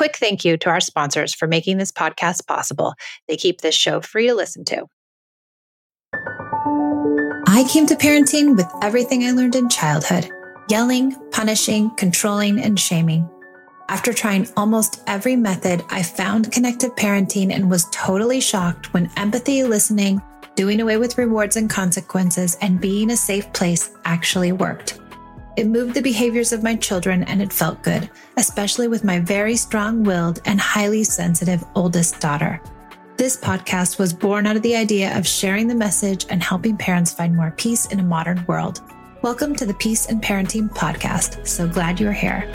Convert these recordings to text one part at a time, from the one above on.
quick thank you to our sponsors for making this podcast possible. They keep this show free to listen to. I came to parenting with everything I learned in childhood yelling, punishing, controlling, and shaming. After trying almost every method, I found connected parenting and was totally shocked when empathy, listening, doing away with rewards and consequences, and being a safe place actually worked. It moved the behaviors of my children and it felt good, especially with my very strong willed and highly sensitive oldest daughter. This podcast was born out of the idea of sharing the message and helping parents find more peace in a modern world. Welcome to the Peace and Parenting Podcast. So glad you're here.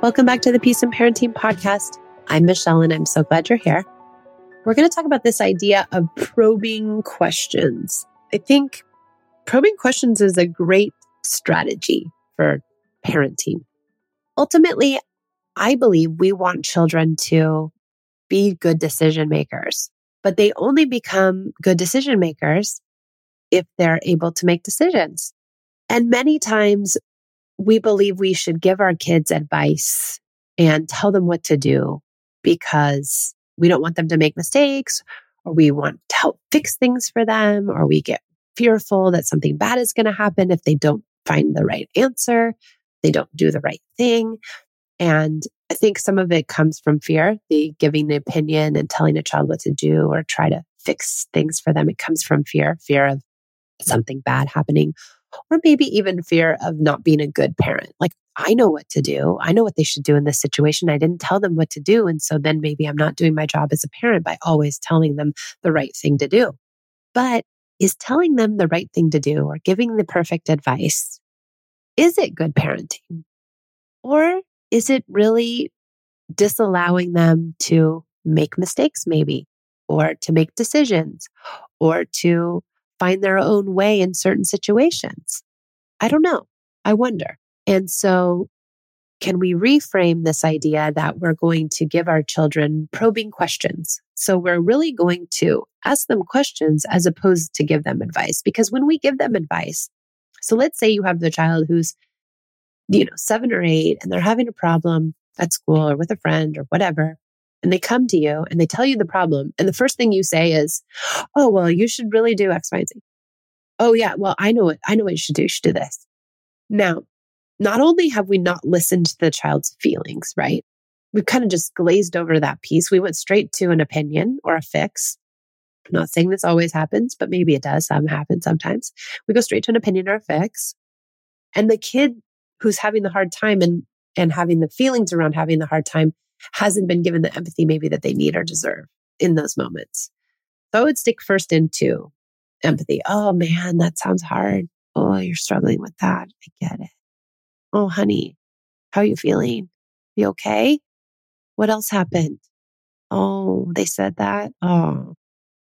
Welcome back to the Peace and Parenting Podcast. I'm Michelle, and I'm so glad you're here. We're going to talk about this idea of probing questions. I think probing questions is a great strategy for parenting. Ultimately, I believe we want children to be good decision makers, but they only become good decision makers if they're able to make decisions. And many times we believe we should give our kids advice and tell them what to do because we don't want them to make mistakes or we want to help fix things for them or we get fearful that something bad is going to happen if they don't find the right answer, they don't do the right thing. And I think some of it comes from fear, the giving the opinion and telling a child what to do or try to fix things for them. It comes from fear, fear of something bad happening, or maybe even fear of not being a good parent. Like, I know what to do. I know what they should do in this situation. I didn't tell them what to do. And so then maybe I'm not doing my job as a parent by always telling them the right thing to do. But is telling them the right thing to do or giving the perfect advice, is it good parenting? Or is it really disallowing them to make mistakes, maybe, or to make decisions, or to find their own way in certain situations? I don't know. I wonder. And so, can we reframe this idea that we're going to give our children probing questions? So, we're really going to ask them questions as opposed to give them advice. Because when we give them advice, so let's say you have the child who's you know, seven or eight and they're having a problem at school or with a friend or whatever, and they come to you and they tell you the problem. And the first thing you say is, Oh, well, you should really do X, Y, and Z. Oh, yeah. Well, I know what, I know what you should do. You should do this. Now, not only have we not listened to the child's feelings, right? We've kind of just glazed over that piece. We went straight to an opinion or a fix. I'm not saying this always happens, but maybe it does. Some happen sometimes. We go straight to an opinion or a fix. And the kid who's having the hard time and and having the feelings around having the hard time hasn't been given the empathy maybe that they need or deserve in those moments. So I would stick first into empathy. Oh man, that sounds hard. Oh, you're struggling with that. I get it. Oh, honey, how are you feeling? You okay? What else happened? Oh, they said that. Oh,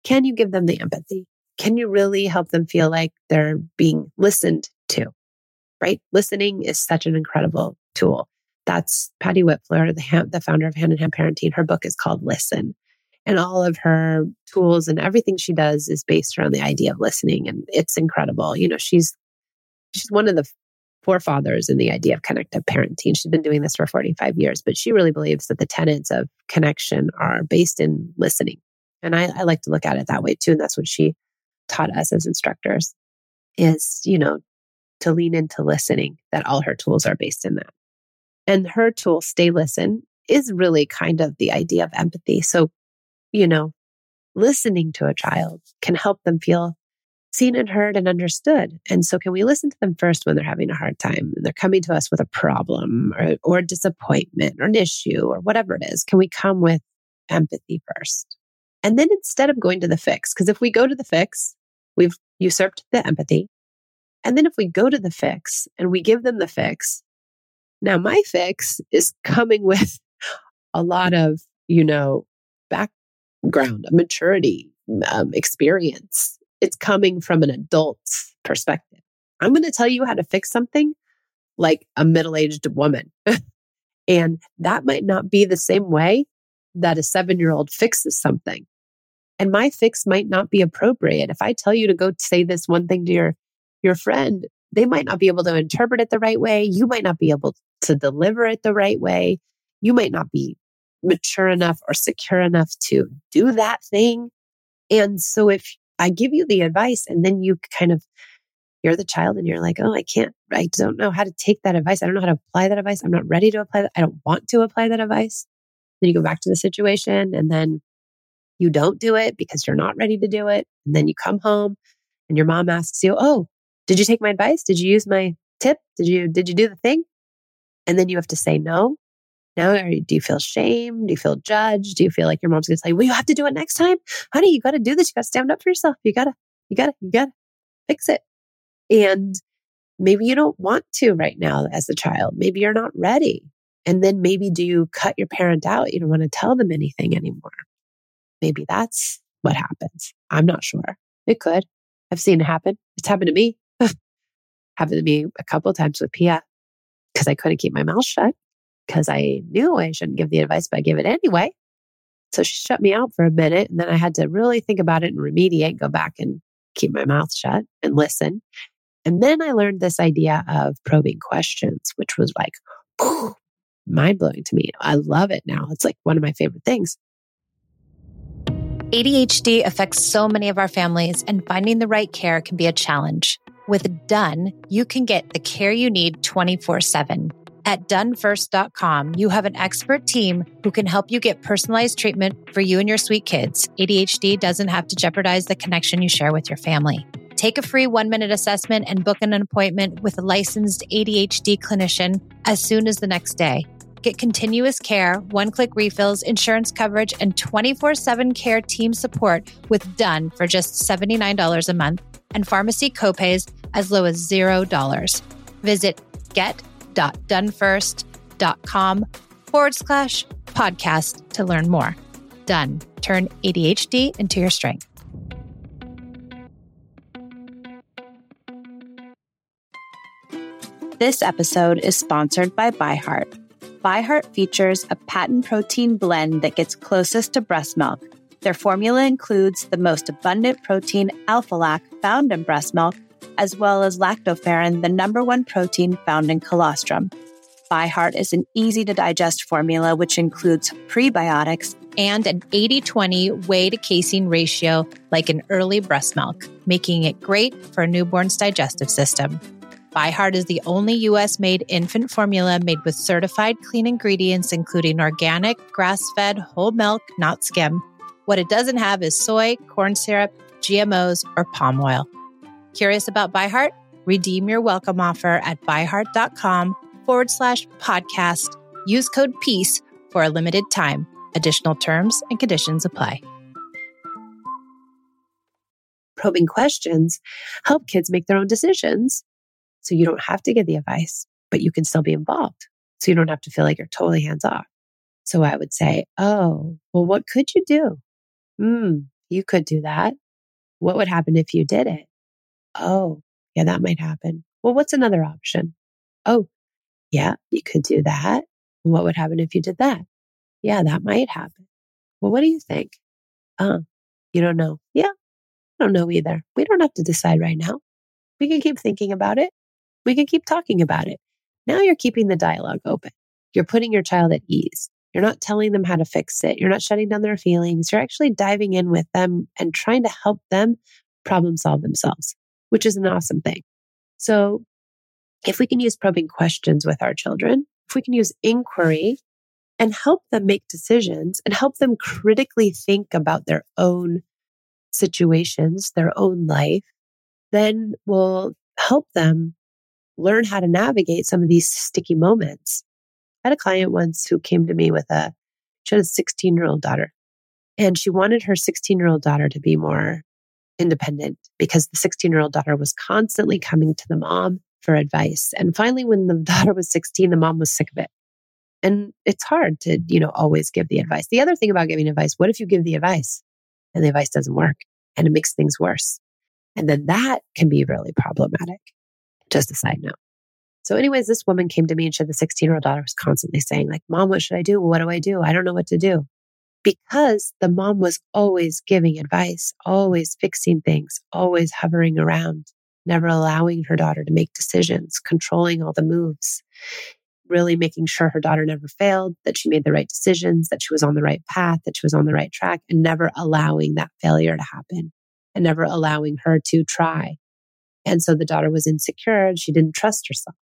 can you give them the empathy? Can you really help them feel like they're being listened to? right? Listening is such an incredible tool. That's Patty Wipfler, the, the founder of Hand in Hand Parenting. Her book is called Listen. And all of her tools and everything she does is based around the idea of listening. And it's incredible. You know, she's she's one of the forefathers in the idea of connected parenting. She's been doing this for 45 years, but she really believes that the tenets of connection are based in listening. And I, I like to look at it that way too. And that's what she taught us as instructors is, you know, to lean into listening, that all her tools are based in that. And her tool, Stay Listen, is really kind of the idea of empathy. So, you know, listening to a child can help them feel seen and heard and understood. And so, can we listen to them first when they're having a hard time and they're coming to us with a problem or, or disappointment or an issue or whatever it is? Can we come with empathy first? And then instead of going to the fix, because if we go to the fix, we've usurped the empathy and then if we go to the fix and we give them the fix, now my fix is coming with a lot of, you know, background, maturity, um, experience. It's coming from an adult's perspective. I'm going to tell you how to fix something like a middle aged woman. and that might not be the same way that a seven year old fixes something. And my fix might not be appropriate. If I tell you to go say this one thing to your your friend they might not be able to interpret it the right way. You might not be able to deliver it the right way. You might not be mature enough or secure enough to do that thing. And so if I give you the advice and then you kind of, you're the child and you're like, oh, I can't, I don't know how to take that advice. I don't know how to apply that advice. I'm not ready to apply that. I don't want to apply that advice. Then you go back to the situation and then you don't do it because you're not ready to do it. And then you come home and your mom asks you, oh, did you take my advice? Did you use my tip? Did you, did you do the thing? And then you have to say no. Now, do you feel shame? Do you feel judged? Do you feel like your mom's going to you, well, you have to do it next time? Honey, you got to do this. You got to stand up for yourself. You got to, you got to, you got to fix it. And maybe you don't want to right now as a child. Maybe you're not ready. And then maybe do you cut your parent out? You don't want to tell them anything anymore. Maybe that's what happens. I'm not sure. It could. I've seen it happen. It's happened to me. Happened to me a couple times with Pia because I couldn't keep my mouth shut because I knew I shouldn't give the advice, but I gave it anyway. So she shut me out for a minute. And then I had to really think about it and remediate, go back and keep my mouth shut and listen. And then I learned this idea of probing questions, which was like mind blowing to me. I love it now. It's like one of my favorite things. ADHD affects so many of our families, and finding the right care can be a challenge. With Done, you can get the care you need 24 7 at donefirst.com, you have an expert team who can help you get personalized treatment for you and your sweet kids. ADHD doesn't have to jeopardize the connection you share with your family. Take a free one minute assessment and book an appointment with a licensed ADHD clinician as soon as the next day. Get continuous care, one click refills, insurance coverage, and 24 7 care team support with Done for just $79 a month and pharmacy copays as low as $0. Visit get www.donefirst.com forward slash podcast to learn more. Done. Turn ADHD into your strength. This episode is sponsored by ByHeart. ByHeart features a patent protein blend that gets closest to breast milk. Their formula includes the most abundant protein alpha lac found in breast milk as well as lactoferrin, the number one protein found in colostrum. ByHeart is an easy to digest formula which includes prebiotics and an 80 20 whey to casein ratio like an early breast milk, making it great for a newborn's digestive system. ByHeart is the only US made infant formula made with certified clean ingredients, including organic, grass fed, whole milk, not skim. What it doesn't have is soy, corn syrup, GMOs, or palm oil. Curious about ByHeart? Redeem your welcome offer at byheart.com forward slash podcast. Use code PEACE for a limited time. Additional terms and conditions apply. Probing questions help kids make their own decisions. So you don't have to give the advice, but you can still be involved. So you don't have to feel like you're totally hands off. So I would say, oh, well, what could you do? Hmm, you could do that. What would happen if you did it? Oh, yeah, that might happen. Well, what's another option? Oh, yeah, you could do that. What would happen if you did that? Yeah, that might happen. Well, what do you think? Uh, you don't know. Yeah, I don't know either. We don't have to decide right now. We can keep thinking about it. We can keep talking about it. Now you're keeping the dialogue open. You're putting your child at ease. You're not telling them how to fix it. You're not shutting down their feelings. You're actually diving in with them and trying to help them problem solve themselves which is an awesome thing. So if we can use probing questions with our children, if we can use inquiry and help them make decisions and help them critically think about their own situations, their own life, then we'll help them learn how to navigate some of these sticky moments. Had a client once who came to me with a, she had a 16 year old daughter and she wanted her 16 year old daughter to be more independent because the 16 year old daughter was constantly coming to the mom for advice. And finally, when the daughter was 16, the mom was sick of it. And it's hard to, you know, always give the advice. The other thing about giving advice, what if you give the advice and the advice doesn't work and it makes things worse? And then that can be really problematic. Just a side note. So, anyways, this woman came to me and had the 16 year old daughter was constantly saying, like, Mom, what should I do? What do I do? I don't know what to do because the mom was always giving advice, always fixing things, always hovering around. never allowing her daughter to make decisions, controlling all the moves, really making sure her daughter never failed, that she made the right decisions, that she was on the right path, that she was on the right track, and never allowing that failure to happen and never allowing her to try. And so the daughter was insecure and she didn't trust herself.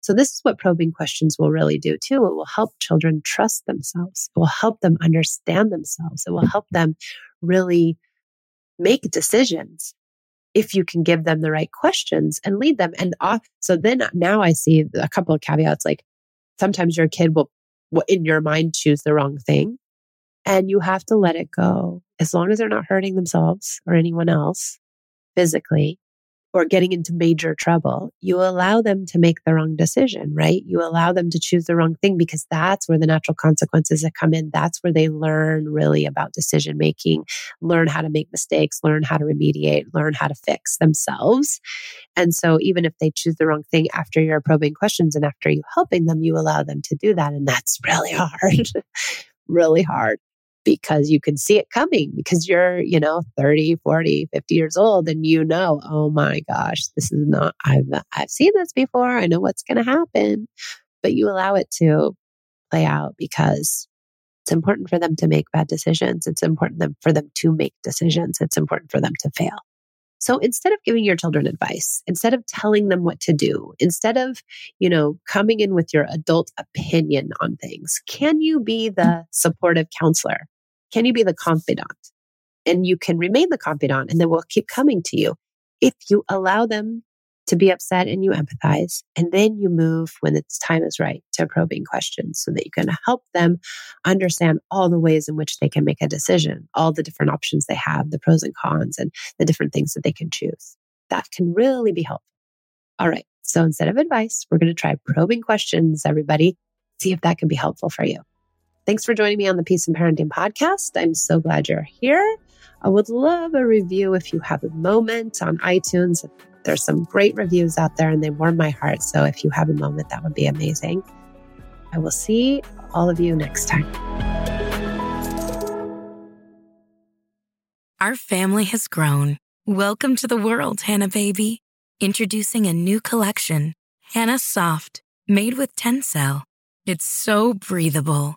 So, this is what probing questions will really do too. It will help children trust themselves, it will help them understand themselves, it will help them really make decisions if you can give them the right questions and lead them. And off, so then now I see a couple of caveats like sometimes your kid will, will, in your mind, choose the wrong thing. And you have to let it go as long as they're not hurting themselves or anyone else physically or getting into major trouble, you allow them to make the wrong decision, right? You allow them to choose the wrong thing because that's where the natural consequences that come in. That's where they learn really about decision making, learn how to make mistakes, learn how to remediate, learn how to fix themselves. And so even if they choose the wrong thing after you're probing questions and after you helping them, you allow them to do that. And that's really hard, really hard because you can see it coming because you're, you know, 30, 40, 50 years old and you know, oh my gosh, this is not, I've, I've seen this before. I know what's going to happen, but you allow it to play out because it's important for them to make bad decisions. It's important for them to make decisions. It's important for them to fail. So instead of giving your children advice, instead of telling them what to do, instead of, you know, coming in with your adult opinion on things, can you be the mm. supportive counselor can you be the confidant? And you can remain the confidant and they will keep coming to you if you allow them to be upset and you empathize. And then you move when its time is right to probing questions so that you can help them understand all the ways in which they can make a decision, all the different options they have, the pros and cons, and the different things that they can choose. That can really be helpful. All right. So instead of advice, we're going to try probing questions, everybody. See if that can be helpful for you. Thanks for joining me on the Peace and Parenting podcast. I'm so glad you're here. I would love a review if you have a moment on iTunes. There's some great reviews out there and they warm my heart. So if you have a moment, that would be amazing. I will see all of you next time. Our family has grown. Welcome to the world, Hanna Baby. Introducing a new collection, Hanna Soft, made with Tencel. It's so breathable